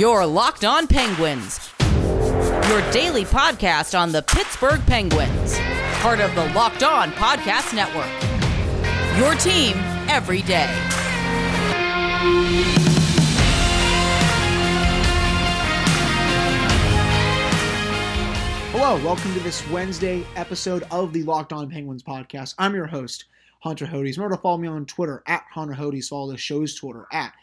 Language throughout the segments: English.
Your Locked On Penguins, your daily podcast on the Pittsburgh Penguins, part of the Locked On Podcast Network. Your team every day. Hello, welcome to this Wednesday episode of the Locked On Penguins podcast. I'm your host, Hunter Hodes. Remember to follow me on Twitter at Hunter Hodes. Follow the show's Twitter at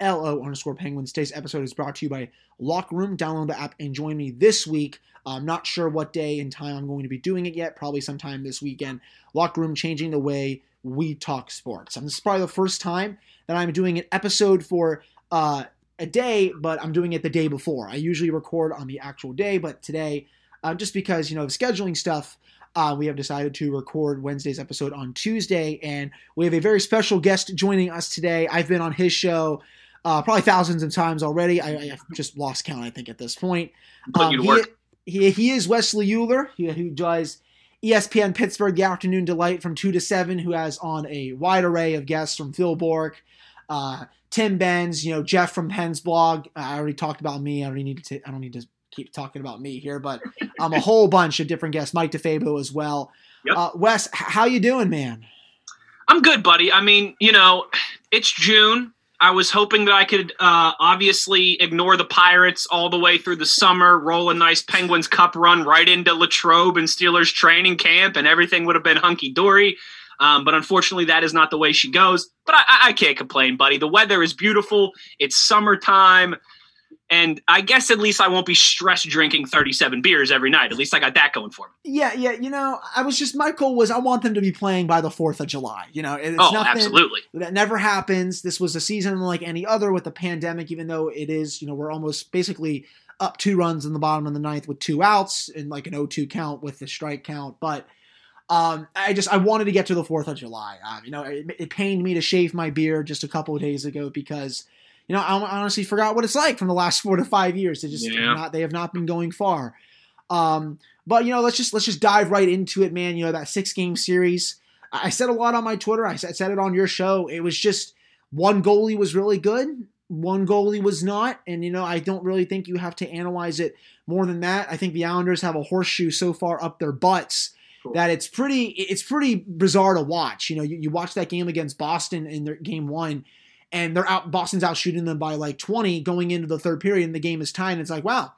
LO underscore Penguins. Today's episode is brought to you by Locker Room. Download the app and join me this week. I'm not sure what day and time I'm going to be doing it yet. Probably sometime this weekend. Locker Room changing the way we talk sports. And this is probably the first time that I'm doing an episode for uh, a day, but I'm doing it the day before. I usually record on the actual day, but today, uh, just because you know the scheduling stuff, uh, we have decided to record Wednesday's episode on Tuesday, and we have a very special guest joining us today. I've been on his show uh, probably thousands of times already. I, I, have just lost count, I think, at this point. Um, he, he, he, is Wesley Euler, who does ESPN Pittsburgh, The Afternoon Delight from 2 to 7, who has on a wide array of guests from Phil Bourque, uh, Tim Benz, you know, Jeff from Penn's blog. I already talked about me. I already need to, I don't need to keep talking about me here, but um, a whole bunch of different guests. Mike DeFabo as well. Yep. Uh, Wes, how you doing, man? I'm good, buddy. I mean, you know, it's June. I was hoping that I could uh, obviously ignore the Pirates all the way through the summer, roll a nice Penguins Cup run right into Latrobe and Steelers training camp, and everything would have been hunky dory. Um, but unfortunately, that is not the way she goes. But I, I can't complain, buddy. The weather is beautiful. It's summertime. And I guess at least I won't be stress drinking 37 beers every night. At least I got that going for me. Yeah, yeah. You know, I was just, my goal was I want them to be playing by the 4th of July. You know, it's oh, nothing, absolutely. That never happens. This was a season unlike any other with the pandemic, even though it is, you know, we're almost basically up two runs in the bottom of the ninth with two outs and like an 0-2 count with the strike count. But um, I just I wanted to get to the Fourth of July. Um, you know, it, it, pained me to shave my beard just a couple of days ago because you know I honestly forgot what it's like from the last four to five years. They just yeah. not they have not been going far. Um, but you know, let's just let's just dive right into it, man. You know that six game series. I said a lot on my Twitter. I said it on your show. It was just one goalie was really good, one goalie was not, and you know I don't really think you have to analyze it more than that. I think the Islanders have a horseshoe so far up their butts that it's pretty it's pretty bizarre to watch. You know, you, you watch that game against Boston in their game one, and they're out Boston's out shooting them by like 20 going into the third period, and the game is tied. And it's like, wow,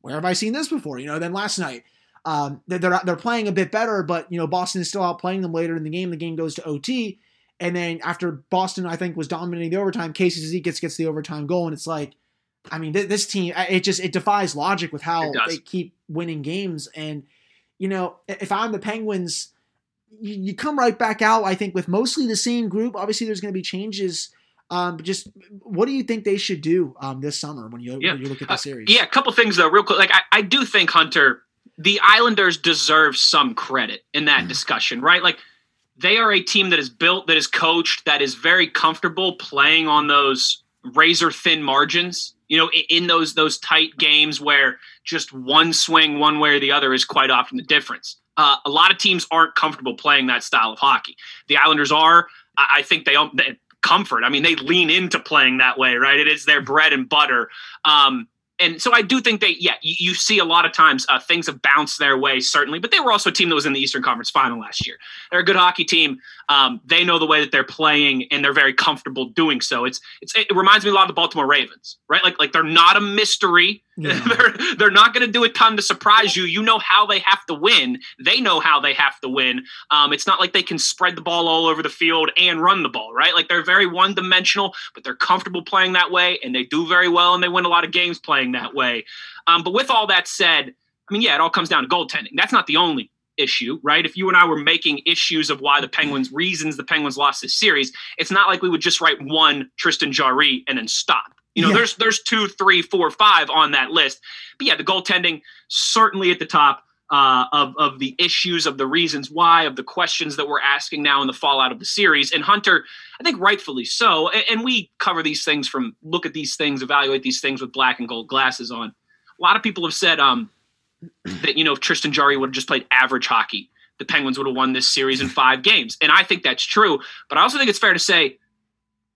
where have I seen this before? You know, then last night. Um, they're, they're playing a bit better, but you know Boston is still out playing them later in the game. The game goes to OT, and then after Boston, I think was dominating the overtime, Casey Cizikas gets the overtime goal, and it's like, I mean, th- this team, it just it defies logic with how they keep winning games, and you know, if I'm the Penguins, you, you, come right back out. I think with mostly the same group. Obviously, there's going to be changes. Um, but just what do you think they should do um, this summer when you yeah. when you look at the uh, series? Uh, yeah, a couple things though, real quick. Like I, I do think Hunter, the Islanders deserve some credit in that mm discussion, right? Like they are a team that is built, that is coached, that is very comfortable playing on those razor thin margins. You know, in those those tight games where just one swing one way or the other is quite often the difference. Uh, a lot of teams aren't comfortable playing that style of hockey. The Islanders are. I think they, they comfort. I mean, they lean into playing that way, right? It is their bread and butter. Um, and so I do think they, yeah, you, you see a lot of times uh, things have bounced their way, certainly, but they were also a team that was in the Eastern Conference final last year. They're a good hockey team. Um, they know the way that they're playing and they're very comfortable doing so. It's, it's, it reminds me a lot of the Baltimore Ravens, right? Like, like they're not a mystery. Yeah. they're, they're not going to do a ton to surprise you. You know how they have to win. They know how they have to win. Um, it's not like they can spread the ball all over the field and run the ball, right? Like they're very one dimensional, but they're comfortable playing that way and they do very well and they win a lot of games playing that way. Um, but with all that said, I mean, yeah, it all comes down to goaltending. That's not the only issue, right? If you and I were making issues of why the Penguins, reasons the Penguins lost this series, it's not like we would just write one Tristan Jarry and then stop. You know, yeah. there's there's two, three, four, five on that list. But yeah, the goaltending certainly at the top uh, of of the issues, of the reasons why, of the questions that we're asking now in the fallout of the series. And Hunter, I think rightfully so. And, and we cover these things from look at these things, evaluate these things with black and gold glasses on. A lot of people have said um, that you know if Tristan Jarry would have just played average hockey, the Penguins would have won this series in five games. And I think that's true. But I also think it's fair to say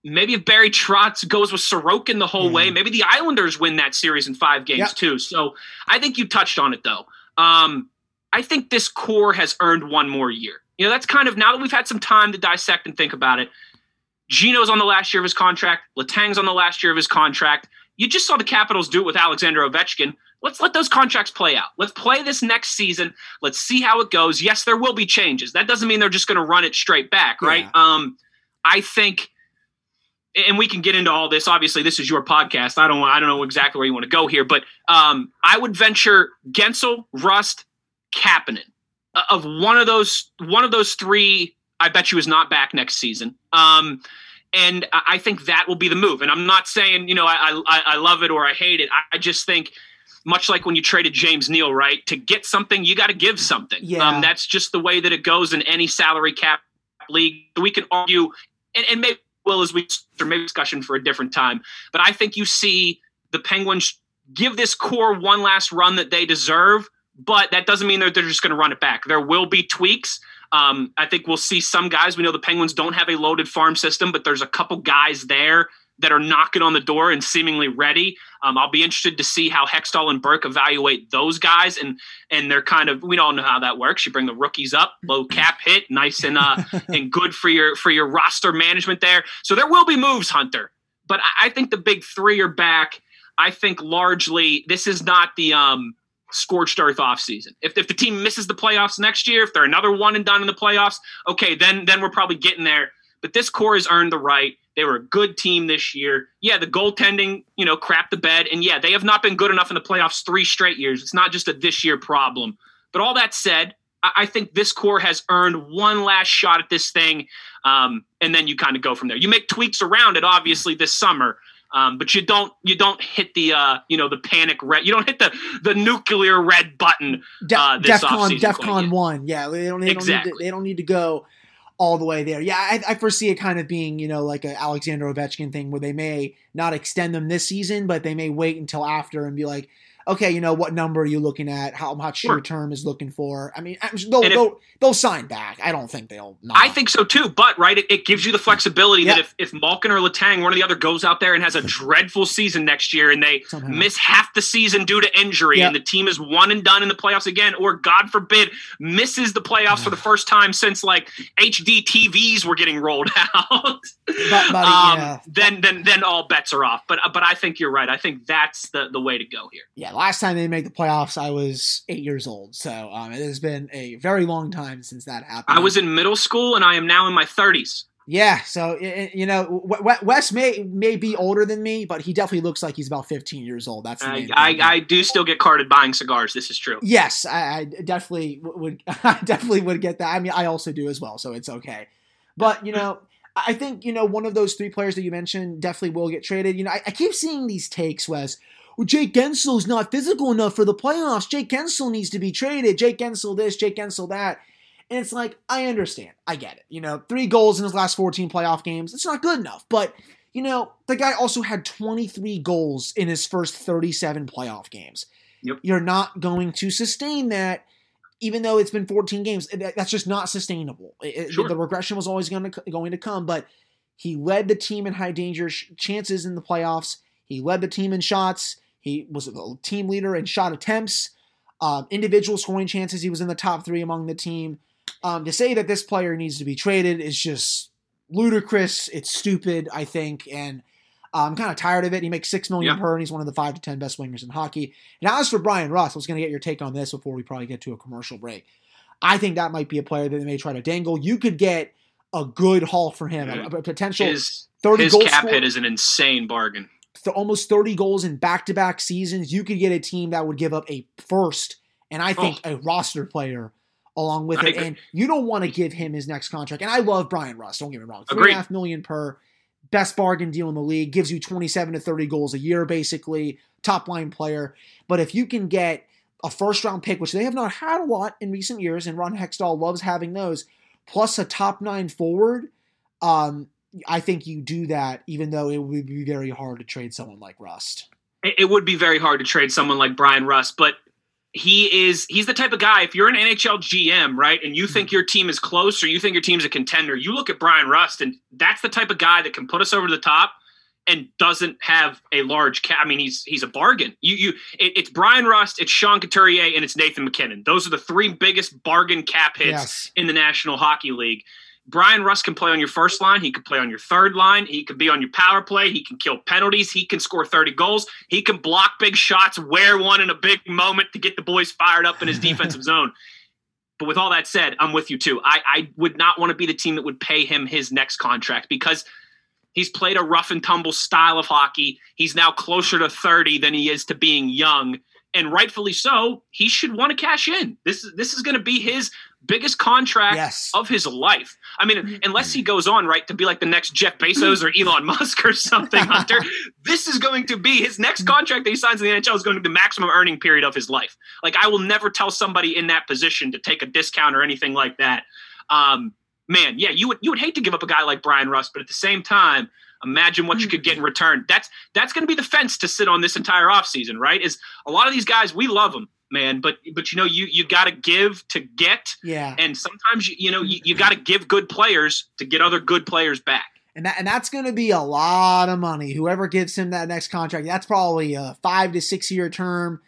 maybe if Barry Trotz goes with Sorokin the whole way, maybe the Islanders win that series in five games yep. too. So I think you touched on it though. Um, I think this core has earned one more year. You know, that's kind of now that we've had some time to dissect and think about it. Gino's on the last year of his contract. Letang's on the last year of his contract. You just saw the Capitals do it with Alexander Ovechkin. Let's let those contracts play out. Let's play this next season. Let's see how it goes. Yes, there will be changes. That doesn't mean they're just going to run it straight back, right? Yeah. Um, I think, and we can get into all this. Obviously, this is your podcast. I don't. I don't know exactly where you want to go here, but um, I would venture Guentzel, Rust, Kapanen. Of one of those, one of those three, I bet you is not back next season. Um, and I think that will be the move. And I'm not saying, you know, I, I, I love it or I hate it. I just think, much like when you traded James Neal, right? To get something, you got to give something. Yeah. Um, that's just the way that it goes in any salary cap league. We can argue, and, and maybe will as we or maybe discussion for a different time. But I think you see the Penguins give this core one last run that they deserve. But that doesn't mean that they're just going to run it back. There will be tweaks. Um, I think we'll see some guys. We know the Penguins don't have a loaded farm system, but there's a couple guys there that are knocking on the door and seemingly ready. Um, I'll be interested to see how Hextall and Burke evaluate those guys, and and they're kind of we don't know how that works. You bring the rookies up, low cap hit, nice and uh and good for your for your roster management there. So there will be moves, Hunter, but I, I think the big three are back. I think largely this is not the um scorched earth off season. If, if the team misses the playoffs next year, if they're another one and done in the playoffs, okay, then then we're probably getting there. But this core has earned the right. They were a good team this year. Yeah, the goaltending, you know, crap the bed. And yeah, they have not been good enough in the playoffs three straight years. It's not just a this year problem. But all that said, I think this core has earned one last shot at this thing. Um, and then you kind of go from there. You make tweaks around it, obviously, this summer. Um, but you don't you don't hit the uh, you know the panic red you don't hit the the nuclear red button. Uh, this DefCon DefCon one, yeah. They don't they exactly. don't need to, they don't need to go all the way there. Yeah, I, I, foresee it kind of being, you know, like a Alexander Ovechkin thing where they may not extend them this season, but they may wait until after and be like, okay, you know, what number are you looking at? How much sure. your term is looking for? I mean, they'll, if, they'll, they'll, sign back. I don't think they'll. Not. I think so too. But right, it, it gives you the flexibility that if, if Malkin or Letang, one or the other, goes out there and has a dreadful season next year, and they Somehow. miss half the season due to injury, and the team is one and done in the playoffs again, or God forbid misses the playoffs for the first time since like HD TVs were getting rolled out. but, buddy, um, yeah. Then then then all bets are off. But but I think you're right. I think that's the the way to go here. Yeah, last time they made the playoffs, I was eight years old. So um, it has been a very long time since that happened. I was in middle school, and I am now in my 30s. Yeah, so you know, Wes may may be older than me, but he definitely looks like he's about 15 years old. That's I, I, I, do still get carded buying cigars. This is true. Yes, I, I definitely would. I definitely would get that. I mean, I also do as well, so it's okay. But you know, I think you know one of those three players that you mentioned definitely will get traded. You know, I, I keep seeing these takes, Wes, well, Jake Guentzel's not physical enough for the playoffs. Jake Guentzel needs to be traded. Jake Guentzel this, Jake Guentzel that. And it's like, I understand. I get it. You know, three goals in his last 14 playoff games. It's not good enough. But, you know, the guy also had 23 goals in his first 37 playoff games. Yep. You're not going to sustain that, even though it's been 14 games. That's just not sustainable. Sure. The regression was always going to, going to come. But he led the team in high danger chances in the playoffs. He led the team in shots. He was a team leader in shot attempts, um, individual scoring chances. He was in the top three among the team. Um, to say that this player needs to be traded is just ludicrous. It's stupid, I think, and I'm kind of tired of it. He makes six million yeah. per, and he's one of the five to ten best wingers in hockey. And as for Bryan Rust, I was going to get your take on this before we probably get to a commercial break. I think that might be a player that they may try to dangle. You could get a good haul for him, a, a potential his, 30 his cap score. hit is an insane bargain almost 30 goals in back-to-back seasons, you could get a team that would give up a first and I think oh. a roster player along with I it. Agree. And you don't want to give him his next contract. And I love Bryan Rust. Don't get me wrong. Three and a half million per best bargain deal in the league gives you 27 to 30 goals a year, basically top line player. But if you can get a first round pick, which they have not had a lot in recent years, and Ron Hextall loves having those, plus a top nine forward, um, I think you do that, even though it would be very hard to trade someone like Rust. It would be very hard to trade someone like Bryan Rust, but he is he's the type of guy if you're an NHL GM, right, and you hmm. think your team is close or you think your team's a contender, you look at Bryan Rust and that's the type of guy that can put us over the top and doesn't have a large cap. I mean, he's he's a bargain. You you it, it's Brian Rust, it's Sean Couturier, and it's Nathan MacKinnon. Those are the three biggest bargain cap hits yes. in the National Hockey League. Bryan Rust can play on your first line. He can play on your third line. He can be on your power play. He can kill penalties. He can score 30 goals. He can block big shots, wear one in a big moment to get the boys fired up in his defensive zone. But with all that said, I'm with you too. I, I would not want to be the team that would pay him his next contract because he's played a rough and tumble style of hockey. He's now closer to 30 than he is to being young. And rightfully so, he should want to cash in. This is this is going to be his biggest contract yes. of his life. I mean, mm-hmm. unless he goes on, right, to be like the next Jeff Bezos or Elon Musk or something, Hunter, this is going to be his next contract that he signs in the NHL is going to be the maximum earning period of his life. Like, I will never tell somebody in that position to take a discount or anything like that. Um, man, yeah, you would you would hate to give up a guy like Bryan Rust, but at the same time, imagine what you could get in return. That's that's going to be the fence to sit on this entire offseason, right? Is a lot of these guys, we love them man. But but you know you you got to give to get. Yeah. And sometimes you you know you, you got to give good players to get other good players back. And that and that's going to be a lot of money. Whoever gives him that next contract, that's probably a five to six year term,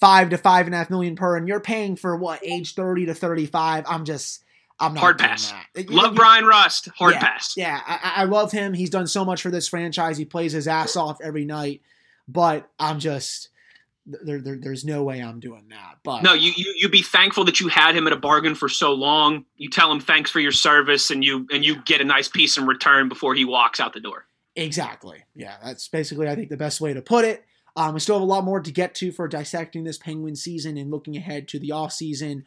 five to five and a half million per, and you're paying for what age thirty to thirty five. I'm just. I'm not hard pass. That. Love you, Bryan Rust. Hard yeah, pass. Yeah, I, I love him. He's done so much for this franchise. He plays his ass off every night. But I'm just there, there, there's no way I'm doing that. But no, you, you you be thankful that you had him at a bargain for so long. You tell him thanks for your service, and you and you get a nice piece in return before he walks out the door. Exactly. Yeah, that's basically I think the best way to put it. Um, we still have a lot more to get to for dissecting this Penguin season and looking ahead to the off season.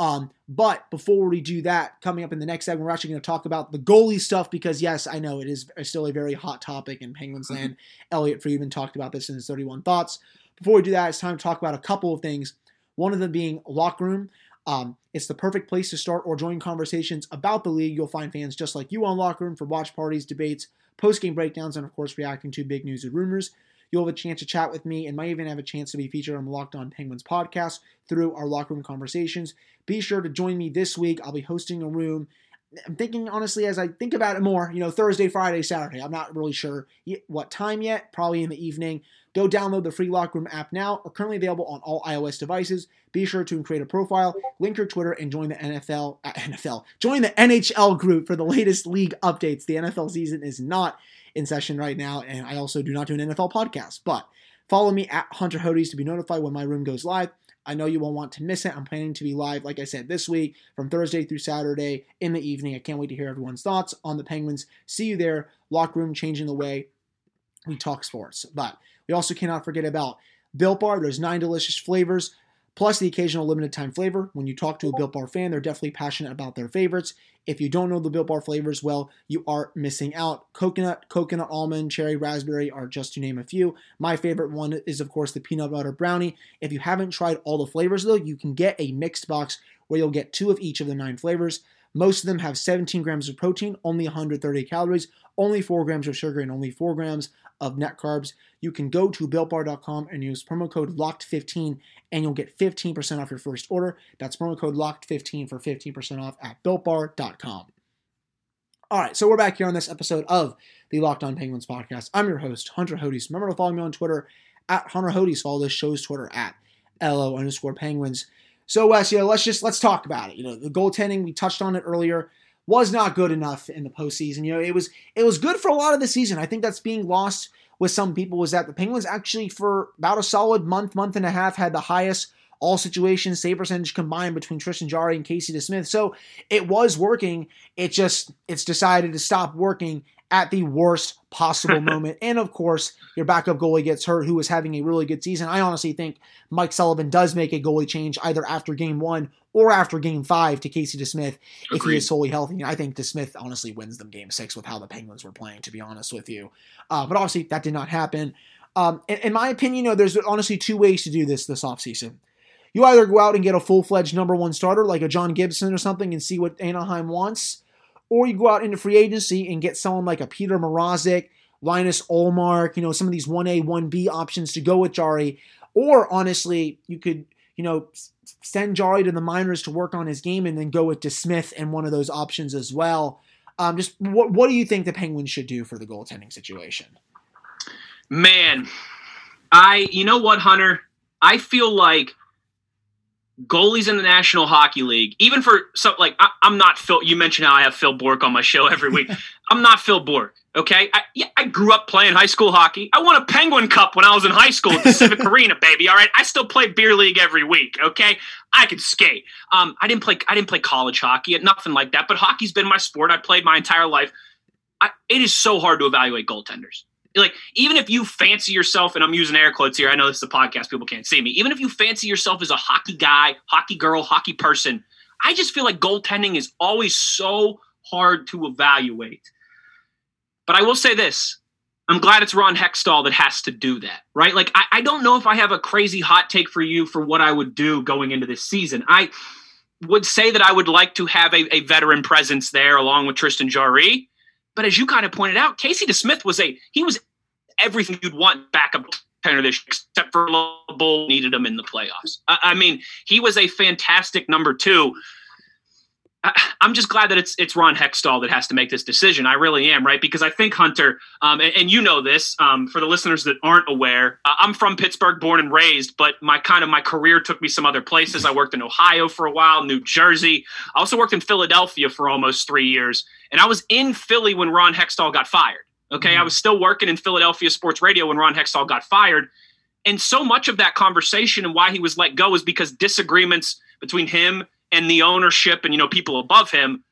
Um, but before we do that, coming up in the next segment, we're actually going to talk about the goalie stuff because yes, I know it is still a very hot topic in Penguins land. Elliotte Friedman talked about this in his 31 thoughts. Before we do that, it's time to talk about a couple of things. One of them being locker room. Um, it's the perfect place to start or join conversations about the league. You'll find fans just like you on Locker Room for watch parties, debates, post game breakdowns, and of course, reacting to big news and rumors. You'll have a chance to chat with me and might even have a chance to be featured on the Locked On Penguins podcast through our Locker Room conversations. Be sure to join me this week. I'll be hosting a room. I'm thinking honestly as I think about it more, you know, Thursday, Friday, Saturday. I'm not really sure what time yet, probably in the evening. Go download the free Locker Room app now, currently available on all iOS devices. Be sure to create a profile, link your Twitter, and join the NFL uh, NFL. Join the NHL group for the latest league updates. The NFL season is not in session right now, and I also do not do an NFL podcast. But follow me at Hunter Hodes to be notified when my room goes live. I know you won't want to miss it. I'm planning to be live, like I said, this week from Thursday through Saturday in the evening. I can't wait to hear everyone's thoughts on the Penguins. See you there. Locker room changing the way we talk sports. But we also cannot forget about Built Bar. There's nine delicious flavors, plus the occasional limited time flavor. When you talk to a Built Bar fan, they're definitely passionate about their favorites. If you don't know the Built Bar flavors, well, you are missing out. Coconut, coconut almond, cherry, raspberry are just to name a few. My favorite one is, of course, the peanut butter brownie. If you haven't tried all the flavors, though, you can get a mixed box where you'll get two of each of the nine flavors. Most of them have 17 grams of protein, only 130 calories, only 4 grams of sugar, and only 4 grams of net carbs. You can go to builtbar.com and use promo code LOCKED15 and you'll get 15% off your first order. That's promo code LOCKED15 for 15% off at builtbar.com. All right, so we're back here on this episode of the Locked On Penguins podcast. I'm your host, Hunter Hodes. Remember to follow me on Twitter at Hunter Hodes. Follow this show's Twitter at LO underscore Penguins. So Wes, yeah, let's just let's talk about it. You know, the goaltending we touched on it earlier was not good enough in the postseason. You know, it was it was good for a lot of the season. I think that's being lost with some people was that the Penguins actually for about a solid month, month and a half had the highest all situations save percentage combined between Tristan Jarry and Casey DeSmith. So it was working. It just it's decided to stop working at the worst possible moment. And of course, your backup goalie gets hurt, who was having a really good season. I honestly think Mike Sullivan does make a goalie change either after game one or after game five to Casey DeSmith if he is solely healthy. I think DeSmith honestly wins them game six with how the Penguins were playing, to be honest with you. Uh, but obviously, that did not happen. Um, in, in, my opinion, you know, there's honestly two ways to do this this offseason. You either go out and get a full fledged number one starter like a John Gibson or something and see what Anaheim wants or you go out into free agency and get someone like a Petr Mrazek, Linus Ullmark, you know, some of these 1A, 1B options to go with Jarry. Or honestly, you could you know, send Jarry to the minors to work on his game and then go with DeSmith and one of those options as well. Um, just what what do you think the Penguins should do for the goaltending situation? Man, I you know what, Hunter? I feel like goalies in the National Hockey League, even for so like I, am not Phil. You mentioned how I have Phil Bourque on my show every week. I'm not Phil Bourque. Okay, I, yeah, I grew up playing high school hockey. I won a Penguin Cup when I was in high school at the Civic Arena, baby. All right, I still play beer league every week. Okay, I can skate. Um, I didn't play. I didn't play college hockey, nothing like that. But hockey's been my sport. I played my entire life. I, it is so hard to evaluate goaltenders like even if you fancy yourself and i'm using air quotes here i know this is a podcast people can't see me. Even if you fancy yourself as a hockey guy hockey girl hockey person i just feel like goaltending is always so hard to evaluate. But i will say this i'm glad it's ron hextall that has to do that right? Like i, I don't know if i have a crazy hot take for you for what i would do going into this season. I would say that i would like to have a, a veteran presence there along with tristan jarry. But as you kind of pointed out, Casey DeSmith was a he was everything you'd want backup tenor this except for Bull needed him in the playoffs. I, I, mean, he was a fantastic number two. I, am just glad that it's it's Ron Hextall that has to make this decision. I really am, right? Because I think Hunter, um, and, and, you know this um, for the listeners that aren't aware, uh, I'm from Pittsburgh, born and raised, but my kind of my career took me some other places. I worked in Ohio for a while, New Jersey. I also worked in Philadelphia for almost three years. And I was in Philly when Ron Hextall got fired. Okay. Mm-hmm. I was still working in Philadelphia sports radio when Ron Hextall got fired. And so much of that conversation and why he was let go is because disagreements between him and the ownership and, you know, people above him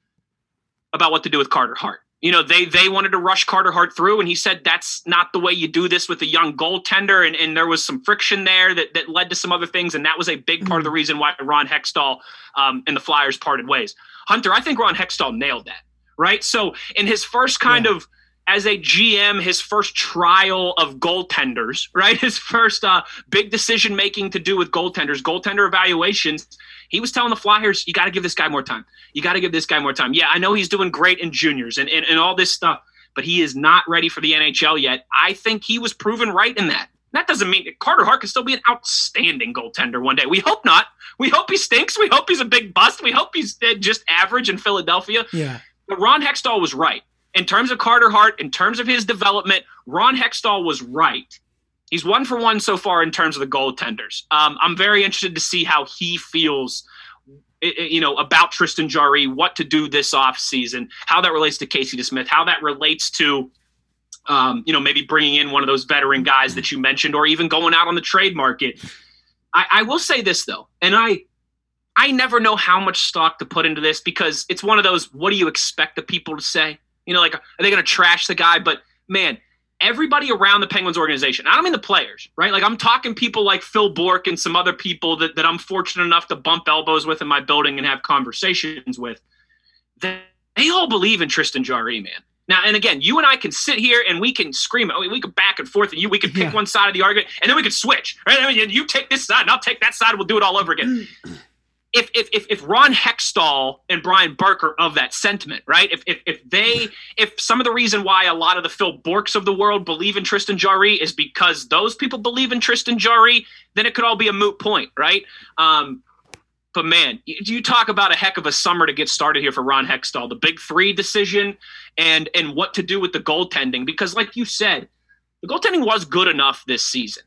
about what to do with Carter Hart. You know, they they wanted to rush Carter Hart through, and he said that's not the way you do this with a young goaltender. And, and there was some friction there that, that led to some other things, and that was a big part of the mm-hmm. reason why Ron Hextall um, and the Flyers parted ways. Hunter, I think Ron Hextall nailed that right? So in his first kind yeah. of as a GM, his first trial of goaltenders, right? His first uh, big decision making to do with goaltenders, goaltender evaluations. He was telling the Flyers, you got to give this guy more time. You got to give this guy more time. Yeah, I know he's doing great in juniors and, and, and all this stuff, but he is not ready for the NHL yet. I think he was proven right in that. That doesn't mean Carter Hart can still be an outstanding goaltender one day. We hope not. We hope he stinks. We hope he's a big bust. We hope he's uh, just average in Philadelphia. Yeah. But Ron Hextall was right. In terms of Carter Hart, in terms of his development, Ron Hextall was right. He's one for one so far in terms of the goaltenders. Um, I'm very interested to see how he feels, you know, about Tristan Jarry, what to do this offseason, how that relates to Casey DeSmith, how that relates to, um, you know, maybe bringing in one of those veteran guys that you mentioned, or even going out on the trade market. I, I will say this though, and I I never know how much stock to put into this because it's one of those what do you expect the people to say? You know, like are they going to trash the guy? But man, everybody around the Penguins organization, I don't mean the players, right? Like I'm talking people like Phil Bourque and some other people that, that I'm fortunate enough to bump elbows with in my building and have conversations with. They, they all believe in Tristan Jarry, man. Now, and again, you and I can sit here and we can scream. Oh, we can back and forth, and you we can pick yeah. one side of the argument, and then we can switch. Right? I mean, you take this side, and I'll take that side. We'll do it all over again. if, if if if Ron Hextall and Brian Burke are of that sentiment, right? If if if they if some of the reason why a lot of the Phil Bourques of the world believe in Tristan Jarry is because those people believe in Tristan Jarry, then it could all be a moot point, right? Um, but man, you talk about a heck of a summer to get started here for Ron Hextall. The big three decision and and what to do with the goaltending because, like you said, the goaltending was good enough this season.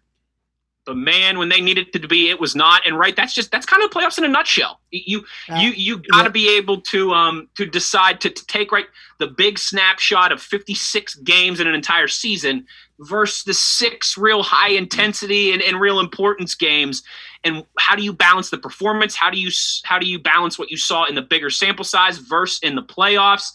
But man, when they needed it to be, it was not. And right, that's just that's kind of the playoffs in a nutshell. You uh, you you got to yeah. be able to um to decide to, to take right the big snapshot of 56 games in an entire season versus the six real high intensity and, and real importance games and how do you balance the performance how do you how do you balance what you saw in the bigger sample size versus in the playoffs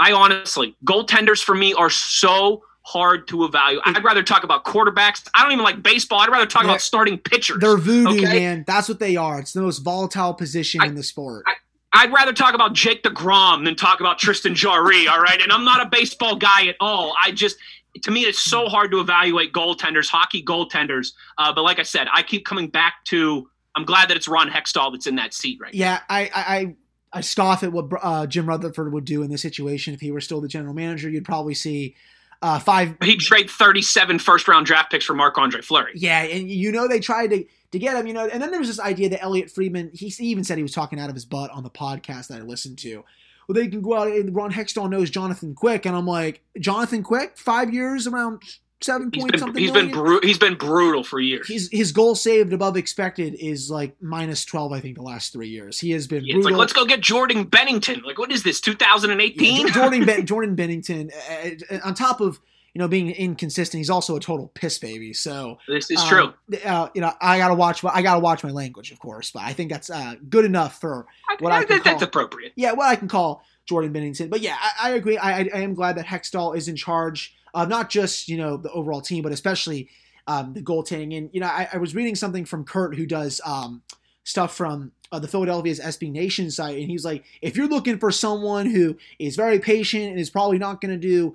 i honestly goaltenders for me are so hard to evaluate. I'd rather talk about quarterbacks. I don't even like baseball. I'd rather talk about starting pitchers. They're voodoo, okay? man. That's what they are. It's the most volatile position I, in the sport. I, would rather talk about Jake DeGrom than talk about Tristan Jarry, all right? And I'm not a baseball guy at all. I just, to me, it's so hard to evaluate goaltenders, hockey goaltenders. Uh, but like I said, I keep coming back to, I'm glad that it's Ron Hextall that's in that seat right now. yeah, now. I, I, I scoff at what uh, Jim Rutherford would do in this situation if he were still the general manager. You'd probably see uh, five. He'd trade 37 first round draft picks for Marc Andre Fleury. Yeah, and you know they tried to to get him. You know, and then there was this idea that Elliotte Friedman. He even said he was talking out of his butt on the podcast that I listened to. Well, they can go out and Ron Hextall knows Jonathan Quick, and I'm like, Jonathan Quick, five years around seven He's point been something. he's been million? bru- he's been brutal for years. his his goal saved above expected is like minus twelve. I think the last three years he has been Yeah, brutal. it's like let's go get Jordan Binnington. Like what is this? 2018? Jordan ben, Jordan Binnington, uh, uh, on top of you know being inconsistent, he's also a total piss baby. So this is um, true. Uh, you know, I gotta watch. I gotta watch my language, of course, but I think that's uh, good enough for what I I think that's appropriate. yeah, what I can call Jordan Binnington. But yeah, I, I agree. I, I, I am glad that Hextall is in charge of not just you know the overall team, but especially um, the goaltending. And you know, I, I was reading something from Kurt who does um, stuff from uh, the Philadelphia's SB Nation site, and he's like, if you're looking for someone who is very patient and is probably not going to do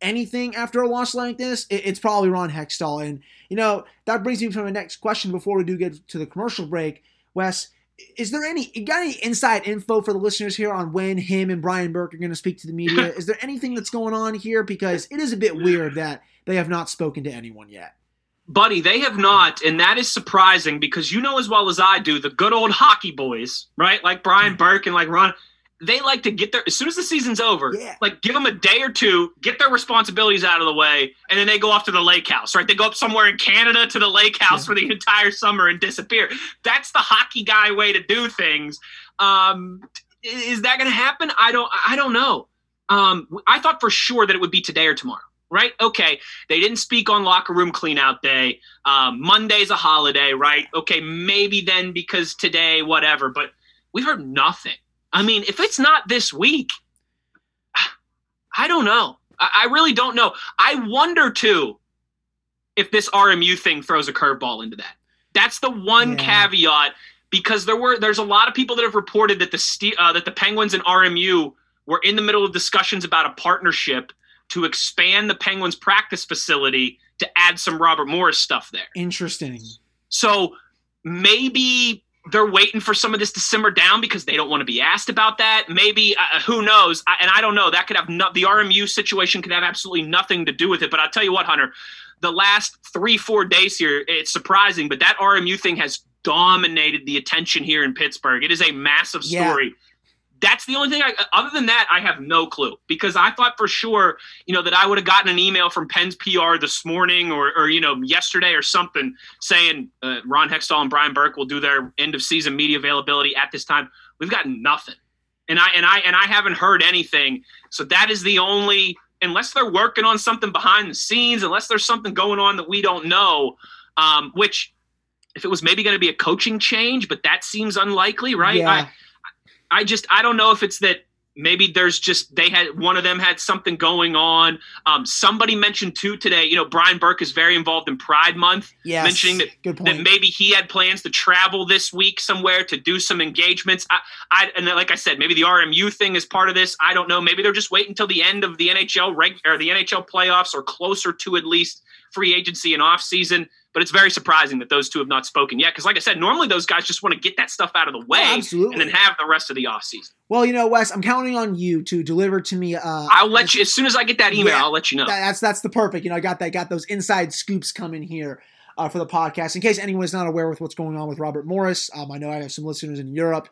anything after a loss like this, it, it's probably Ron Hextall. And you know, that brings me to my next question before we do get to the commercial break, Wes is there any you got any inside info for the listeners here on when him and Brian Burke are going to speak to the media? is there anything that's going on here because it is a bit weird that they have not spoken to anyone yet. Buddy, they have not, and that is surprising because you know as well as I do the good old hockey boys, right? Like Brian hmm. Burke and like Ron, they like to get their as soon as the season's over, Yeah. like give them a day or two, get their responsibilities out of the way, and then they go off to the lake house, right? They go up somewhere in Canada to the lake house Yeah. for the entire summer and disappear. That's the hockey guy way to do things. Um, is that going to happen? I don't. I don't know. Um, I thought for sure that it would be today or tomorrow. Right? Okay. They didn't speak on locker room cleanout day. Um, Monday's a holiday, right? Okay, maybe then because today, whatever. But we've heard nothing. I mean, if it's not this week, I don't know. I, I really don't know. I wonder too if this RMU thing throws a curveball into that. That's the one Yeah. caveat because there were there's a lot of people that have reported that the uh, that the Penguins and RMU were in the middle of discussions about a partnership to expand the Penguins practice facility to add some Robert Morris stuff there. Interesting. So maybe they're waiting for some of this to simmer down because they don't want to be asked about that. Maybe uh, who knows? I, and I don't know. That could have no, the RMU situation could have absolutely nothing to do with it. But I'll tell you what, Hunter, the last three four days here, it's surprising, but that RMU thing has dominated the attention here in Pittsburgh. It is a massive Yeah. That's the only thing. I, other than that, I have no clue because I thought for sure, you know, that I would have gotten an email from Penn's PR this morning or, or you know, yesterday or something saying uh, Ron Hextall and Brian Burke will do their end of season media availability at this time. We've got nothing, and I and I and I haven't heard anything. So that is the only, unless they're working on something behind the scenes, unless there's something going on that we don't know. Um, which, if it was maybe going to be a coaching change, but that seems unlikely, right? Yeah. I, I just I don't know if it's that maybe there's just they had one of them had something going on. Um, somebody mentioned too today. You know, Brian Burke is very involved in Pride Month, Yes. mentioning that that maybe he had plans to travel this week somewhere to do some engagements. I, I and then, like I said, maybe the RMU thing is part of this. I don't know. Maybe they're just waiting until the end of the NHL reg or the NHL playoffs or closer to at least free agency and off season. But it's very surprising that those two have not spoken yet. Because, like I said, normally those guys just want to get that stuff out of the way Oh, absolutely. and then have the rest of the off season. well, you know, Wes, I'm counting on you to deliver to me. Uh, I'll let you as soon as I get that email. Yeah. I'll let you know. That- that's that's the perfect. You know, I got that got those inside scoops coming here uh, for the podcast. In case anyone's not aware with what's going on with Robert Morris, um, I know I have some listeners in Europe.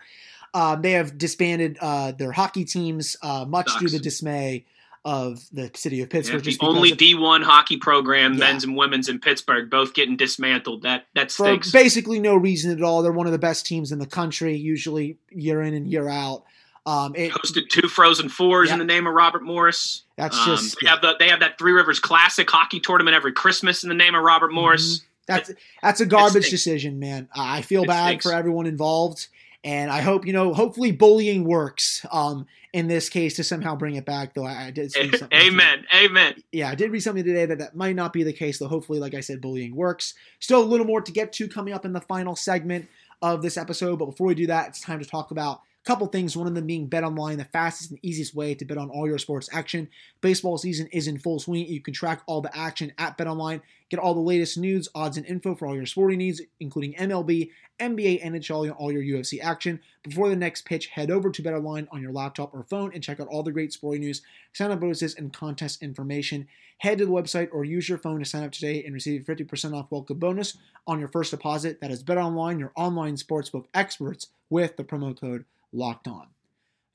Um, they have disbanded uh, their hockey teams, uh, much Sucks. to the dismay of the city of Yeah, Pittsburgh. the just because only D one hockey program, Yeah. men's and women's in Pittsburgh, both getting dismantled. That that for basically no reason at all. They're one of the best teams in the country, usually year in and year out. Um, it, hosted two Frozen Fours Yeah. in the name of Robert Morris. that's Um, just they yeah. have the they have that Three Rivers Classic hockey tournament every Christmas in the name of Robert Morris. That's that's a garbage decision, man. I feel It bad stinks. for everyone involved, and I hope you know. Hopefully, bullying works. Um, in this case, to somehow bring it back. Though I, I did see something. Amen. Amen. Yeah, I did read something today that that might not be the case. Though hopefully, like I said, bullying works. Still a little more to get to coming up in the final segment of this episode. But before we do that, it's time to talk about couple things, one of them being Bet Online, the fastest and easiest way to bet on all your sports action. Baseball season is in full swing. You can track all the action at Bet Online. Get all the latest news, odds, and info for all your sporting needs, including MLB, NBA, NHL, and all your UFC action. Before the next pitch, head over to BetOnline on your laptop or phone and check out all the great sporting news, sign up bonuses, and contest information. Head to the website or use your phone to sign up today and receive a 50% off welcome bonus on your first deposit. That is BetOnline, your online sportsbook experts, with the promo code locked on.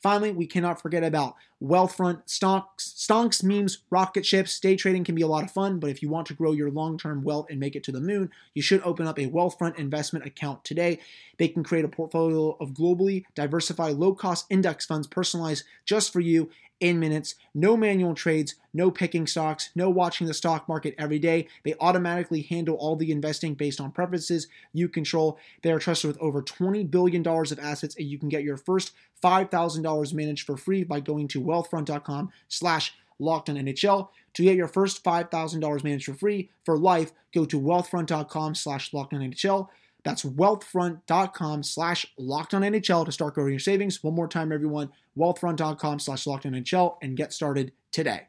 Finally, we cannot forget about Wealthfront stocks, stonks, memes, rocket ships. Day trading can be a lot of fun, but if you want to grow your long-term wealth and make it to the moon, you should open up a Wealthfront investment account today. They can create a portfolio of globally diversified, low-cost index funds personalized just for you in minutes. No manual trades, no picking stocks, no watching the stock market every day. They automatically handle all the investing based on preferences you control. They are trusted with over $20 billion of assets, and you can get your first $5,000 managed for free by going to wealthfront.com slash locked on NHL. To get your first $5,000 managed for free for life, go to wealthfront.com slash locked on NHL. That's wealthfront.com slash locked on NHL to start growing your savings. One more time, everyone, wealthfront.com slash locked on NHL and get started today.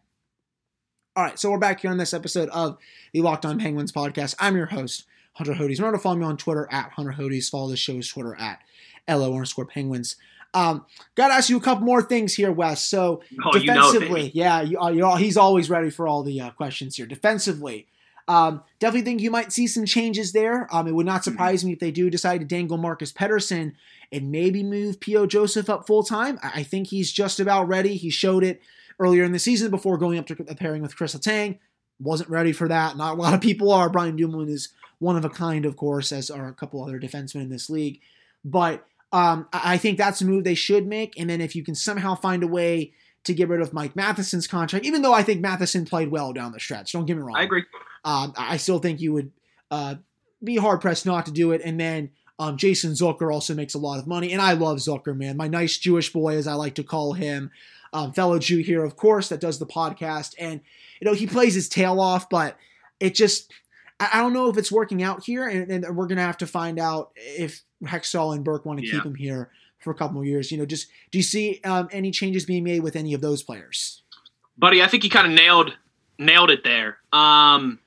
All right, so we're back here on this episode of the Locked On Penguins podcast. I'm your host, Hunter Hodes. Remember to follow me on Twitter at Hunter Hodes. Follow the show's Twitter at LO underscore Penguins. Um, got to ask you a couple more things here, Wes. So oh, defensively, you know yeah, you, you he's always ready for all the uh, questions here. Defensively, um, definitely think you might see some changes there. Um, it would not surprise mm-hmm. me if they do decide to dangle Marcus Pettersson and maybe move P.O. Joseph up full time. I, I think he's just about ready. He showed it earlier in the season before going up to a pairing with Chris Letang. Wasn't ready for that. Not a lot of people are. Brian Dumoulin is one of a kind, of course, as are a couple other defensemen in this league. But um, I think that's a move they should make. And then if you can somehow find a way to get rid of Mike Matheson's contract, even though I think Matheson played well down the stretch, don't get me wrong. I agree. Um, I still think you would uh, be hard pressed not to do it. And then um, Jason Zucker also makes a lot of money, and I love Zucker, man. My nice Jewish boy, as I like to call him, um, fellow Jew here, of course, that does the podcast, and you know he plays his tail off, but it just I don't know if it's working out here, and, and we're gonna have to find out if Hextall and Burke want to yeah. keep him here for a couple more years. You know, just do you see um, any changes being made with any of those players? Buddy, I think you kind of nailed nailed it there. Um,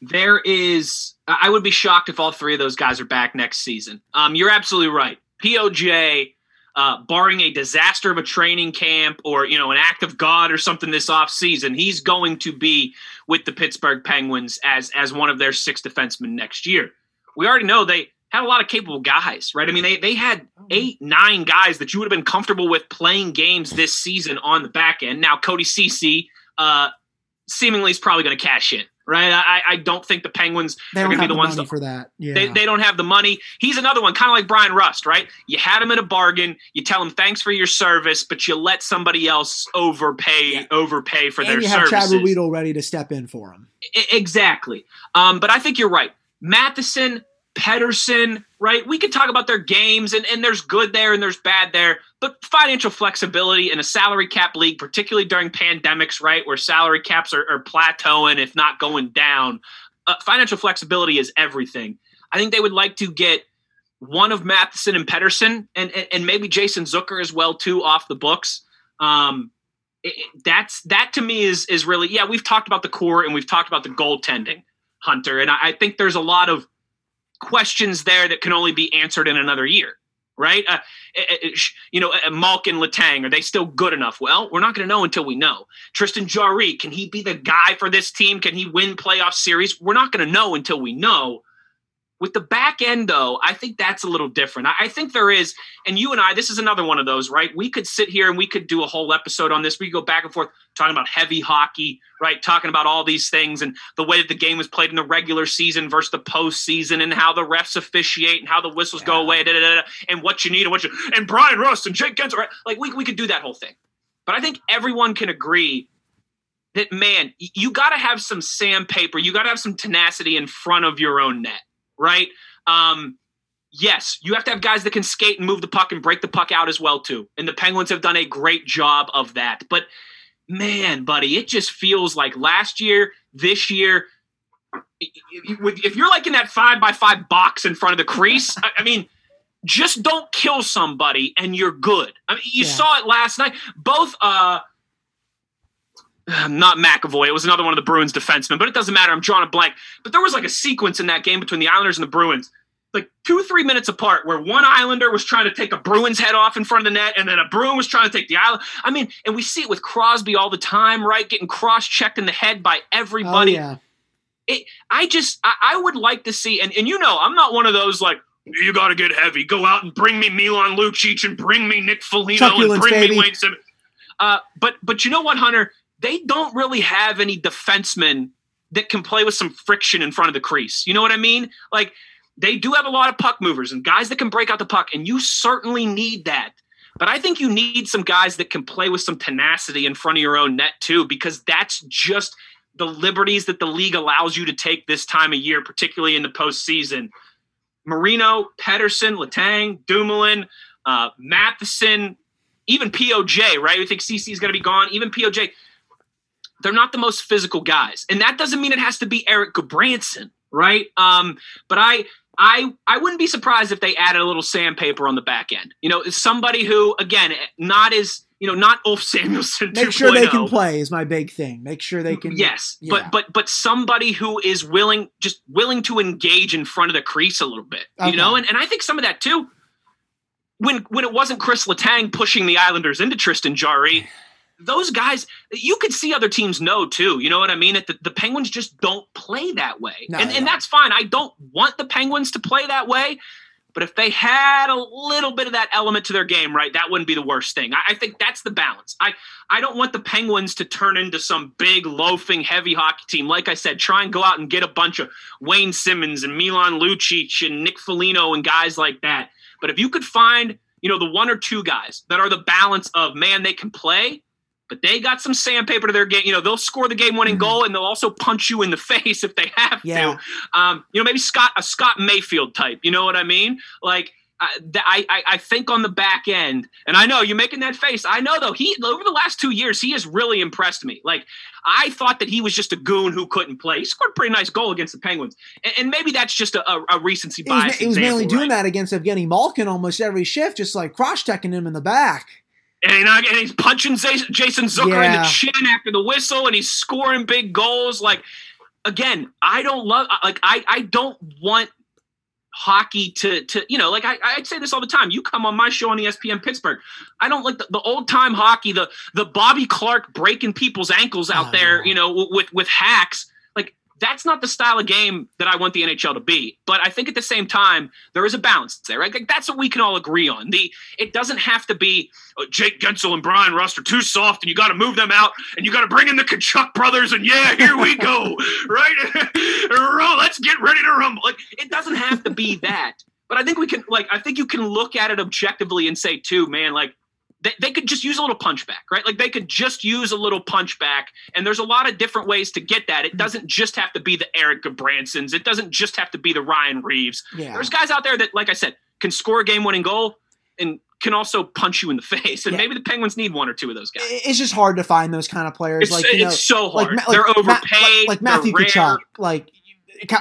there is, I would be shocked if all three of those guys are back next season. Um, you're absolutely right. POJ, uh, barring a disaster of a training camp or you know an act of God or something this off season, he's going to be with the Pittsburgh Penguins as as one of their six defensemen next year. We already know they had a lot of capable guys, right? I mean, they they had eight, nine guys that you would have been comfortable with playing games this season on the back end. Now Cody Ceci uh, seemingly is probably going to cash in right? I, I don't think the Penguins they are going to be the, the ones to, for that. Yeah. They, they don't have the money. He's another one, kind of like Bryan Rust, right? You had him at a bargain. You tell him thanks for your service, but you let somebody else overpay yeah. overpay for and their you have services. Chad ready to step in for him. I, exactly. Um, but I think you're right. Matheson, Pettersson, right? We could talk about their games, and, and there's good there and there's bad there, but financial flexibility in a salary cap league, particularly during pandemics, right, where salary caps are, are plateauing, if not going down, uh, financial flexibility is everything. I think they would like to get one of Matheson and Pettersson, and, and, and maybe Jason Zucker as well too, off the books. Um, it, that's that to me is is really yeah. We've talked about the core and we've talked about the goaltending, Hunter, and I, I think there's a lot of questions there that can only be answered in another year, right? Uh, eh, eh, eh, you know, Malk and Letang, are they still good enough? Well, we're not going to know until we know. Tristan Jarry, can he be the guy for this team? Can he win playoff series? We're not going to know until we know. With the back end, though, I think that's a little different. I think there is, and you and I, this is another one of those, right? We could sit here and we could do a whole episode on this. We could go back and forth talking about heavy hockey, right? Talking about all these things and the way that the game was played in the regular season versus the postseason and how the refs officiate and how the whistles yeah. go away, da, da, da, and what you need and what you and Bryan Rust and Jake Guentzel, right? Like we we could do that whole thing. But I think everyone can agree that man, you got to have some sandpaper, you got to have some tenacity in front of your own net right? Um, yes, you have to have guys that can skate and move the puck and break the puck out as well too. And the Penguins have done a great job of that. But man, buddy, it just feels like last year, this year, if you're like in that five by five box in front of the crease, I mean, just don't kill somebody and you're good. I mean, you Yeah. saw it last night. Both uh not McAvoy, it was another one of the Bruins defensemen, but it doesn't matter. I'm drawing a blank. But there was like a sequence in that game between the Islanders and the Bruins, like two, three minutes apart, where one Islander was trying to take a Bruins head off in front of the net, and then a Bruin was trying to take the Island. I mean, and we see it with Crosby all the time, right? Getting cross checked in the head by Oh everybody. yeah. I just I, I would like to see, and, and you know, I'm not one of those like you got to get heavy. Go out and bring me Milan Lucic and bring me Nick Foligno and bring baby. me Wayne Simmonds. Uh, but but you know what, Hunter? They don't really have any defensemen that can play with some friction in front of the crease. You know what I mean? Like they do have a lot of puck movers and guys that can break out the puck, and you certainly need that. But I think you need some guys that can play with some tenacity in front of your own net too, because that's just the liberties that the league allows you to take this time of year, particularly in the postseason. Marino, Pettersson, Letang, Dumoulin, uh, Matheson, even POJ, right? We think Ceci is going to be gone. Even POJ, they're not the most physical guys, and that doesn't mean it has to be Erik Gudbranson, right? Um, but I, I, I wouldn't be surprised if they added a little sandpaper on the back end. You know, somebody who, again, not as you know, not Ulf Samuelsson. Make sure they can play is my big thing. Make sure they can. Yes, Yeah. but but but somebody who is willing, just willing to engage in front of the crease a little bit, Okay. you know, and and I think some of that too. When when it wasn't Chris Letang pushing the Islanders into Tristan Jarry, those guys, you could see other teams know too. You know what I mean? That the, the Penguins just don't play that way, No, and and that's fine. I don't want the Penguins to play that way. But if they had a little bit of that element to their game, right, that wouldn't be the worst thing. I, I think that's the balance. I, I don't want the Penguins to turn into some big, loafing, heavy hockey team. Like I said, try and go out and get a bunch of Wayne Simmonds and Milan Lucic and Nick Foligno and guys like that. But if you could find, you know, the one or two guys that are the balance of, man, they can play, but they got some sandpaper to their game. You know, they'll score the game winning Mhm. goal and they'll also punch you in the face if they have Yeah. to. Um, you know, maybe Scott, a Scott Mayfield type. You know what I mean? Like, I, I I think on the back end, and I know you're making that face. I know though he over the last two years he has really impressed me. Like I thought that he was just a goon who couldn't play. He scored a pretty nice goal against the Penguins, and, and maybe that's just a, a, a recency He was, bias. he was mainly doing right? that against Evgeny Malkin almost every shift, just like cross checking him in the back. And, he not- and he's punching Jason Zucker in the chin after the whistle, and he's scoring big goals. Like again, I don't love like I I don't want hockey to to you know like I I say this all the time. You come on my show on ESPN Pittsburgh. I don't like the, the old time hockey, the the Bobby Clarke breaking people's ankles out Oh, there, no. you know, with with hacks. That's not the style of game that I want the NHL to be. But I think at the same time there is a balance there, right? Like that's what we can all agree on. The it doesn't have to be oh, Jake Guentzel and Bryan Rust are too soft, and you got to move them out, and you got to bring in the Tkachuk brothers, and yeah, here we go, right? Let's get ready to rumble. Like it doesn't have to be that, but I think we can. Like I think you can look at it objectively and say, too, man, like. They, they could just use a little punchback, right? Like they could just use a little punchback, and there's a lot of different ways to get that. It doesn't just have to be the Eric Bransons. It doesn't just have to be the Ryan Reaves. Yeah. There's guys out there that, like I said, can score a game-winning goal and can also punch you in the face. And Yeah. maybe the Penguins need one or two of those guys. It's just hard to find those kind of players. It's, like you know, it's so like, hard. They're like, Ma- overpaid. like, like Matthew they're. Tkachuk. Like,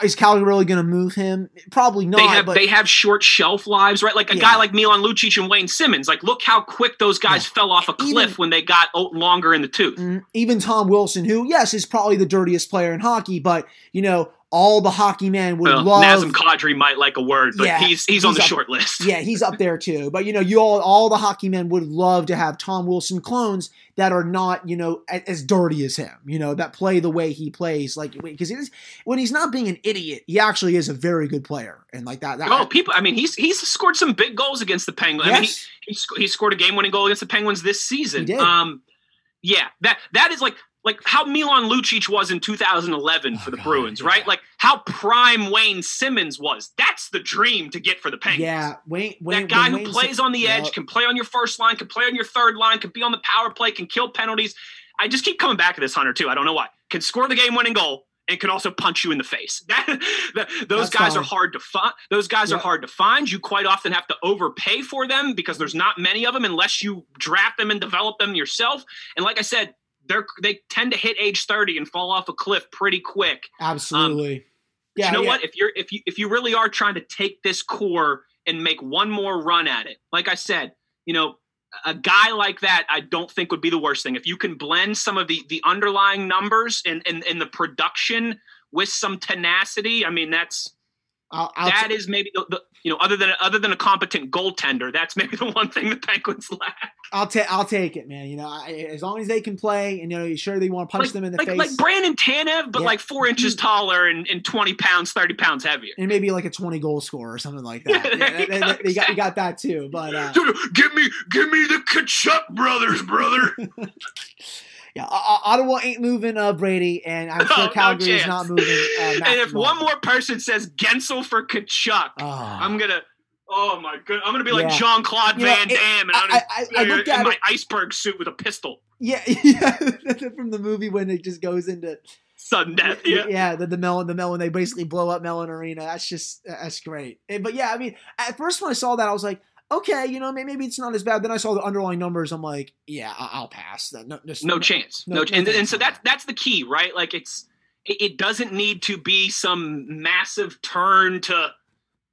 is Calgary really going to move him? Probably not. They have but they have short shelf lives, right? Like a Yeah. guy like Milan Lucic and Wayne Simmonds. Like, look how quick those guys Yeah. fell off a Even- cliff when they got longer in the tooth. Mm, even Tom Wilson, who yes is probably the dirtiest player in hockey, but you know all the hockey men would Well, love. Nazem Kadri might like a word, but Yeah, he's he's on the up- short list. yeah, he's up there too. But you know, you all all the hockey men would love to have Tom Wilson clones that are not you know a- as dirty as him. You know that play the way he plays, like because he's when he's not being an idiot, he actually is a very good player, and like that. that Oh, people! I mean, he's he's scored some big goals against the Penguins. I mean, he, yes, he, sc- he scored a game-winning goal against the Penguins this season. Um, yeah, that that is like like how Milan Lucic was in 2011 for Oh, the God, Bruins, yeah. right? Like how prime Wayne Simmonds was. That's the dream to get for the Penguins. yeah, Wayne, Wayne that guy who Wayne plays Sim- on the edge, Yep. can play on your first line, can play on your third line, can be on the power play, can kill penalties. I just keep coming back to this Hunter too. I don't know why. Can score the game-winning goal and can also punch you in the face. That, that- those That's guys fine. are hard to find. Those guys Yep. are hard to find. You quite often have to overpay for them because there's not many of them unless you draft them and develop them yourself. And like I said, they're they tend to hit age 30 and fall off a cliff pretty quick. Um, absolutely. But yeah, you know yeah. what? If you're if you if you really are trying to take this core and make one more run at it. Like I said, you know, a guy like that, I don't think would be the worst thing. If you can blend some of the the underlying numbers and and, and the production with some tenacity, I mean, that's I'll, I'll that t- is maybe the, the, you know other than other than a competent goaltender, that's maybe the one thing the Penguins lack. I'll take I'll take it, man. You know, I, as long as they can play, and you know, you sure they want to punch like, them in the like, face, like Brandon Tanev, but yeah. like four inches taller and, and twenty pounds, thirty pounds heavier, and maybe like a twenty goal score or something like that. yeah, they, they, they, they, got you got that too, but uh, give me give me the Tkachuk brothers, brother. Yeah, Ottawa ain't moving uh, Brady, and I'm sure Calgary no is not moving. Uh, and if one more person says Guentzel for Tkachuk, oh. I'm gonna. Oh my god! I'm gonna be like yeah. Jean Claude Van Damme, and I'm I, I, I looked in my it. iceberg suit with a pistol. Yeah, yeah, from the movie when it just goes into sudden death. Yeah, yeah, the, the Mellon, the Mellon, they basically blow up Mellon Arena. That's just that's great. But yeah, I mean, at first when I saw that, I was like, okay, you know, maybe it's not as bad. Then I saw the underlying numbers. I'm like, yeah, I'll pass. No, just, no, no chance. No, no and, and so that's that's the key, right? Like it's it doesn't need to be some massive turn to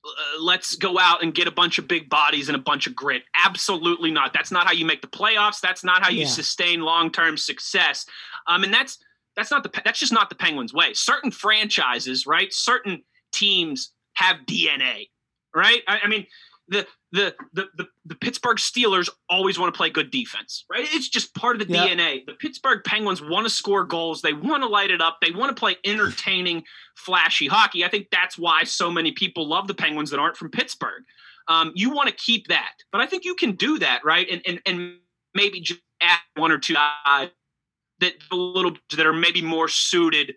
uh, let's go out and get a bunch of big bodies and a bunch of grit. Absolutely not. That's not how you make the playoffs. That's not how you yeah. sustain long term success. Um, and that's that's not the that's just not the Penguins' way. Certain franchises, right? Certain teams have DNA, right? I, I mean, the the, the the the Pittsburgh Steelers always want to play good defense, right? It's just part of the yep. DNA. The Pittsburgh Penguins want to score goals. They want to light it up. They want to play entertaining, flashy hockey. I think that's why so many people love the Penguins that aren't from Pittsburgh. Um, you want to keep that, but I think you can do that, right? And and and maybe just add one or two guys that a little that are maybe more suited,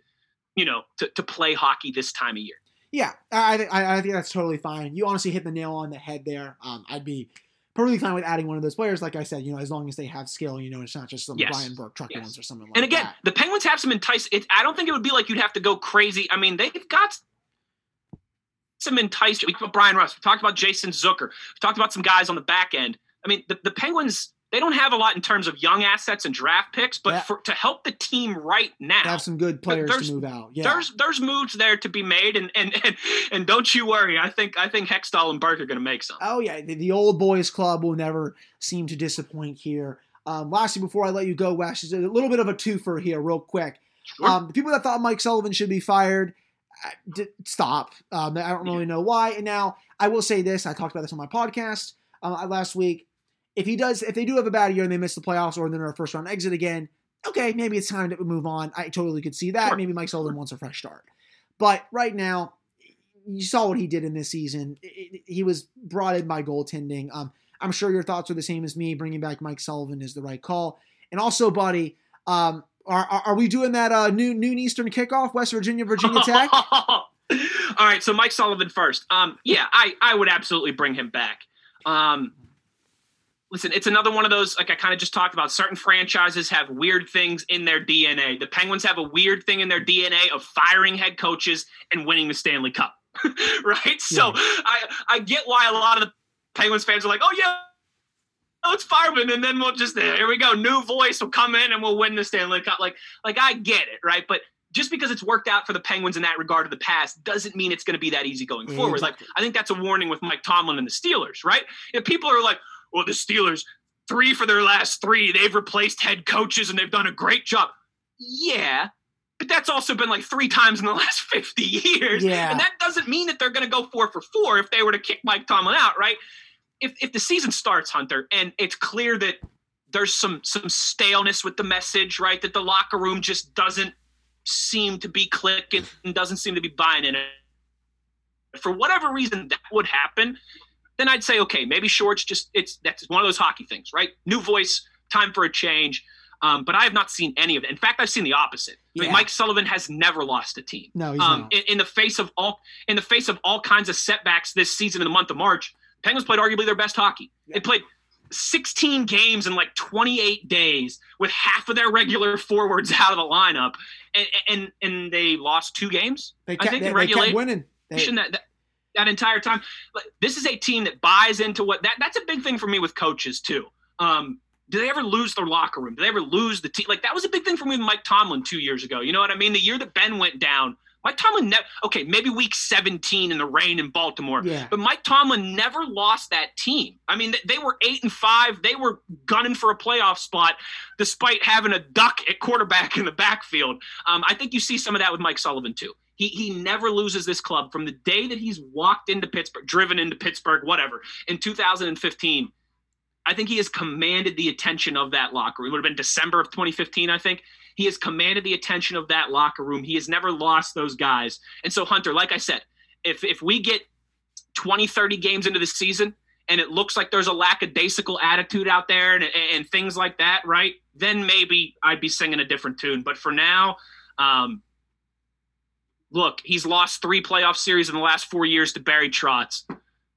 you know, to, to play hockey this time of year. Yeah, I think I, think that's totally fine. You honestly hit the nail on the head there. Um, I'd be perfectly fine with adding one of those players. Like I said, you know, as long as they have skill, you know, it's not just some yes. Brian Burke truck yes. ones or something like that. And again, that. the Penguins have some entice. It, I don't think it would be like you'd have to go crazy. I mean, they've got some entice. We talked about Bryan Rust. We talked about Jason Zucker. We talked about some guys on the back end. I mean, the, the Penguins they don't have a lot in terms of young assets and draft picks, but yeah. for, to help the team right now, have some good players to move out. Yeah. There's there's moves there to be made, and and and, and don't you worry. I think I think Hextall and Burke are going to make some. Oh yeah, the, the, old boys club will never seem to disappoint here. Um, lastly, before I let you go, Wes, is a little bit of a twofer here, real quick. Sure. Um, the people that thought Mike Sullivan should be fired, uh, d- stop. Um, I don't really know why. And now I will say this: I talked about this on my podcast uh, last week if he does, if they do have a bad year and they miss the playoffs or they're a first round exit again, okay, maybe it's time to move on. I totally could see that. Sure. Maybe Mike Sullivan wants a fresh start. But right now, you saw what he did in this season. he was brought in by goaltending. Um, I'm sure your thoughts are the same as me. Bringing back Mike Sullivan is the right call. And also, buddy, um, are, are we doing that uh, noon, noon Eastern kickoff, West Virginia, Virginia Tech? All right, so Mike Sullivan first. Um, yeah, I, I would absolutely bring him back. Um, listen, it's another one of those, like I kind of just talked about. Certain franchises have weird things in their DNA. The Penguins have a weird thing in their DNA of firing head coaches and winning the Stanley Cup. right? So. I I get why a lot of the Penguins fans are like, oh yeah, let's fire him, and then we'll just here we go, new voice will come in and we'll win the Stanley Cup. Like like I get it, right? But just because it's worked out for the Penguins in that regard of the past doesn't mean it's going to be that easy going mm-hmm. forward. Like I think that's a warning with Mike Tomlin and the Steelers, right? If people are like, well, the Steelers, three for their last three, they've replaced head coaches and they've done a great job. Yeah, but that's also been like three times in the last 50 years. Yeah. And that doesn't mean that they're going to go four for four if they were to kick Mike Tomlin out, right? If, if the season starts, Hunter, and it's clear that there's some some staleness with the message, right? That the locker room just doesn't seem to be clicking and doesn't seem to be buying in it. For whatever reason that would happen, then I'd say, okay, maybe Short's just it's that's one of those hockey things, right? New voice, time for a change. Um, but I have not seen any of it. In fact, I've seen the opposite. Yeah. I mean, Mike Sullivan has never lost a team. No, he's um, not. In, in, the face of all in the face of all kinds of setbacks this season in the month of March, Penguins played arguably their best hockey. Yeah. They played 16 games in like 28 days with half of their regular forwards out of the lineup, and and, and they lost two games. They kept, I think they, in regulation. They kept winning. They, that, that, that entire time. But this is a team that buys into what that that's a big thing for me with coaches too. Um, do they ever lose their locker room? Do they ever lose the team? Like that was a big thing for me with Mike Tomlin two years ago. You know what I mean? The year that Ben went down, Mike Tomlin, ne- okay, maybe week 17 in the rain in Baltimore, Yeah. but Mike Tomlin never lost that team. I mean, they were eight and five. They were gunning for a playoff spot despite having a duck at quarterback in the backfield. Um, I think you see some of that with Mike Sullivan too. He, he never loses this club from the day that he's walked into Pittsburgh, driven into Pittsburgh, whatever, in 2015. I think he has commanded the attention of that locker room. It would have been December of 2015, I think. He has commanded the attention of that locker room. He has never lost those guys. And so, Hunter, like I said, if if we get 20, 30 games into the season and it looks like there's a lackadaisical attitude out there and, and things like that, right? Then maybe I'd be singing a different tune. But for now, um, look, he's lost three playoff series in the last four years to Barry Trotz.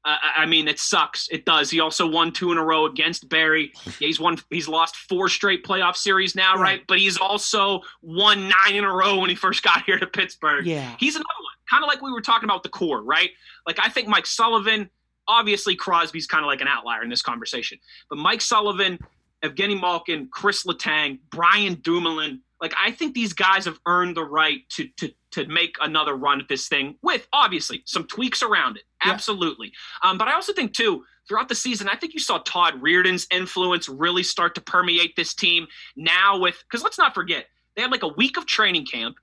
Uh, I mean, it sucks. It does. He also won two in a row against Barry. Yeah, he's won. He's lost four straight playoff series now, right? Right. But he's also won nine in a row when he first got here to Pittsburgh. Yeah. He's another one, kind of like we were talking about the core, right? Like I think Mike Sullivan, obviously Crosby's kind of like an outlier in this conversation, but Mike Sullivan, Evgeny Malkin, Chris Letang, Brian Dumoulin, like I think these guys have earned the right to to to make another run at this thing with obviously some tweaks around it, Yeah. absolutely. Um, but I also think too. Throughout the season, I think you saw Todd Reirden's influence really start to permeate this team now with because let's not forget they had like a week of training camp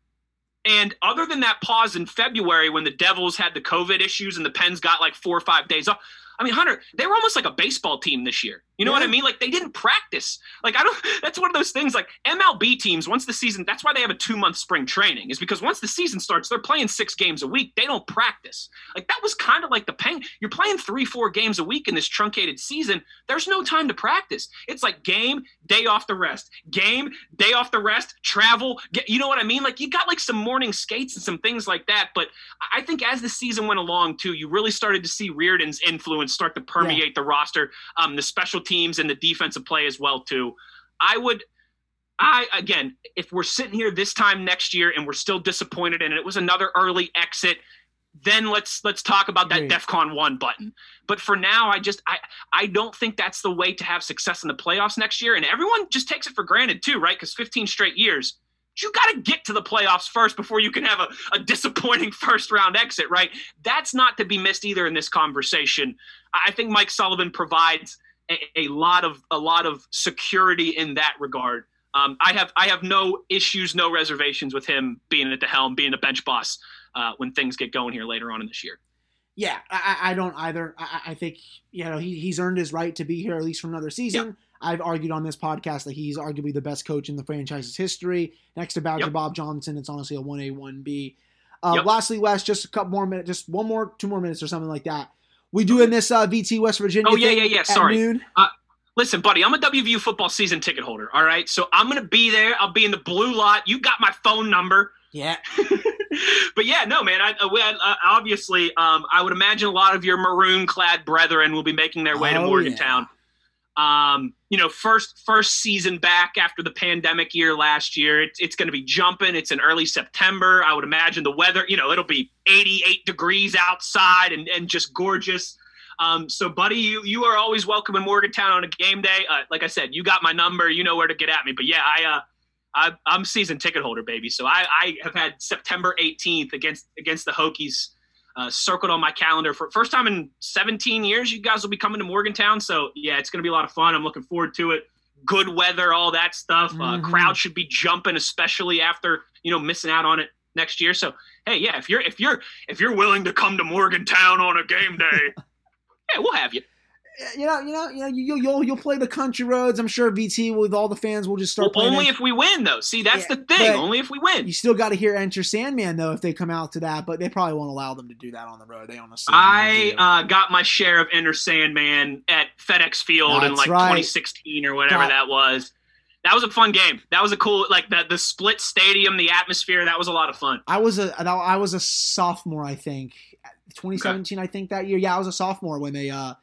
and other than that pause in February when the Devils had the COVID issues and the Pens got like four or five days off, I mean, Hunter, they were almost like a baseball team this year. You know what I mean? Like they didn't practice. Like I don't. That's one of those things. Like MLB teams, once the season, that's why they have a two month spring training. Is because once the season starts, they're playing six games a week. They don't practice. Like that was kind of like the pain. You're playing three, four games a week in this truncated season. There's no time to practice. It's like game, day off the rest, game, day off the rest, travel. Get, you know what I mean? Like you got like some morning skates and some things like that. But I think as the season went along too, you really started to see Reirden's influence start to permeate the roster, um, the special teams and the defensive play as well too. I would. I again, if we're sitting here this time next year and we're still disappointed and it was another early exit, then let's let's talk about that. DEFCON one button. But for now, I just I I don't think that's the way to have success in the playoffs next year. And everyone just takes it for granted too, right? Because 15 straight years, you got to get to the playoffs first before you can have a, a disappointing first round exit, right? That's not to be missed either in this conversation. I think Mike Sullivan provides a, a lot of a lot of security in that regard. Um, I have I have no issues, no reservations with him being at the helm, being a bench boss uh, when things get going here later on in this year. Yeah, I, I don't either. I, I I think you know he, he's earned his right to be here at least for another season. I've argued on this podcast that he's arguably the best coach in the franchise's history. Next to Badger Yep. Bob Johnson, it's honestly a one A one B. Uh, Yep. Lastly, Wes, just a couple more minutes, just one more, two more minutes or something like that. We doing this uh, VT West Virginia. Oh, yeah, yeah, yeah, sorry. noon? Listen, buddy, I'm a WVU football season ticket holder. All right, so I'm gonna be there. I'll be in the blue lot. You got my phone number. Yeah, but yeah, no, man. I, I, obviously, um, I would imagine a lot of your maroon-clad brethren will be making their way to Oh, Morgantown. Um, you know, first first season back after the pandemic year last year. It's it's going to be jumping. It's in early September. I would imagine the weather. You know, it'll be 88 degrees outside and and just gorgeous. Um, so, buddy, you you are always welcome in Morgantown on a game day. Uh, like I said, you got my number. You know where to get at me. But yeah, I. Uh, I, I'm season ticket holder, baby. So I, I have had September 18th against against the Hokies uh, circled on my calendar for first time in 17 years. You guys will be coming to Morgantown, so yeah, it's going to be a lot of fun. I'm looking forward to it. Good weather, all that stuff. Uh, Mhm. crowd should be jumping, especially after you know missing out on it next year. So hey, yeah, if you're if you're if you're willing to come to Morgantown on a game day, yeah, we'll have you. You know, you know, you know, you, will you'll you'll play the country roads. I'm sure VT with all the fans will just start Well, playing. only if we win, though. See, that's Yeah, the thing. Only if we win. you still got to hear Enter Sandman though if they come out to that, but they probably won't allow them to do that on the road. They honestly. I uh, got my share of Enter Sandman at FedEx Field in like right. 2016 or whatever That- that was. That was a fun game. That was a cool like the the split stadium, the atmosphere. That was a lot of fun. I was a I was a sophomore, I think, 2017. I think that year. Yeah, I was a sophomore when they uh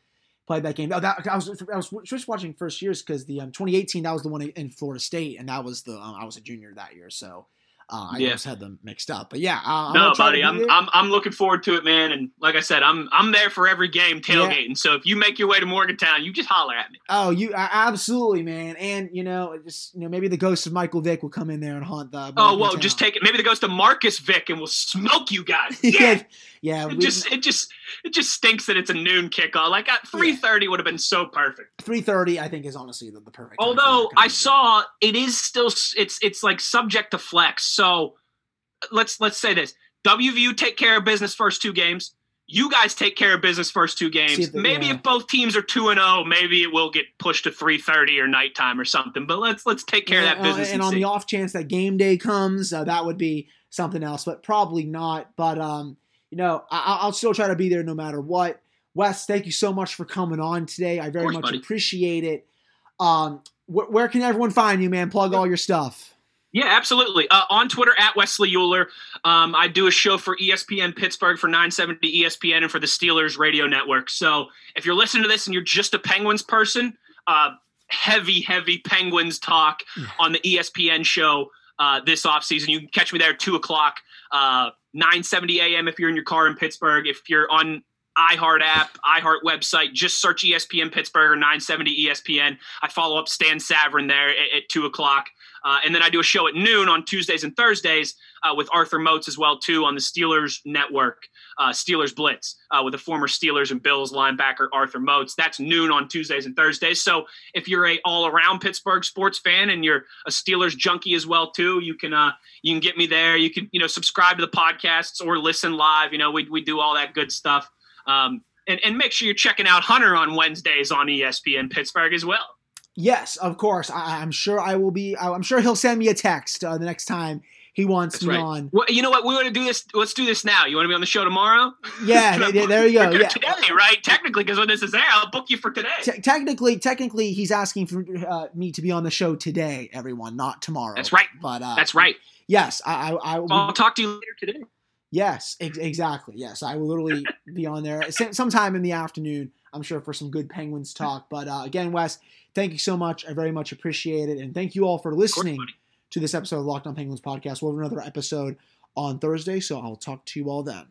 played that game. Oh, that, I was I was just watching first years because the um, 2018 that was the one in Florida State, and that was the um, I was a junior that year. So Uh, I Yeah. just had them mixed up, but yeah. Uh, I'm no, gonna try to buddy, I'm. I'm I'm looking forward to it, man. And like I said, I'm I'm there for every game tailgating. So if you make your way to Morgantown, you just holler at me. Oh, you absolutely, man, and you know, just you know, maybe the ghost of Michael Vick will come in there and haunt the. Oh, whoa, just take it. Maybe the ghost of Marcus Vick and we'll smoke you guys. yeah, Yeah. yeah. It we- just it just it just stinks that it's a noon kickoff. Like at three thirty would have been so perfect. three thirty, I think, is honestly the, the perfect. Although I saw it is still it's it's like subject to flex. So let's let's say this: WVU take care of business first two games. You guys take care of business first two games. If maybe yeah. if both teams are two and zero, maybe it will get pushed to three thirty or nighttime or something. But let's let's take care Yeah, of that business. uh, and and on see. the off chance that game day comes, uh, that would be something else, but probably not. But um, you know, I- I'll, I'll still try to be there no matter what. Wes, thank you so much for coming on today. I very course, much buddy. appreciate it. Um, wh- where can everyone find you, man? Plug all your stuff. Yeah, absolutely. Uh, on Twitter at Wesley Euler. Um, I do a show for ESPN Pittsburgh for 970 ESPN and for the Steelers radio network. So if you're listening to this and you're just a Penguins person, uh, heavy, heavy Penguins talk on the ESPN show uh, this offseason. You can catch me there at 2 o'clock, uh, 970 a.m. if you're in your car in Pittsburgh. If you're on iHeart app, iHeart website, just search ESPN Pittsburgh or 970 ESPN. I follow up Stan Savran there at, at 2 o'clock. Uh, and then I do a show at noon on Tuesdays and Thursdays uh, with Arthur Moats as well too on the Steelers Network, uh, Steelers Blitz uh, with the former Steelers and Bills linebacker Arthur Moats. That's noon on Tuesdays and Thursdays. So if you're a all around Pittsburgh sports fan and you're a Steelers junkie as well too, you can uh, you can get me there. You can you know subscribe to the podcasts or listen live. You know we we do all that good stuff. Um, and, and make sure you're checking out Hunter on Wednesdays on ESPN Pittsburgh as well. Yes, of course. I, I'm sure I will be. I'm sure he'll send me a text uh, the next time he wants That's me right. on. Well, you know what? We want to do this. Let's do this now. You want to be on the show tomorrow? Yeah, th- th- there you go. Yeah. Today, right? Technically, because when this is there, I'll book you for today. Te- technically, technically, he's asking for uh, me to be on the show today, everyone, not tomorrow. That's right. But uh, That's right. Yes, I, I, I will. I'll talk to you later today. yes, ex- exactly. Yes, I will literally be on there sometime in the afternoon. I'm sure for some good Penguins talk. But uh, again, Wes, thank you so much. I very much appreciate it, and thank you all for Of course, listening to this episode of Locked On Penguins podcast. We'll have another episode on Thursday, so I'll talk to you all then.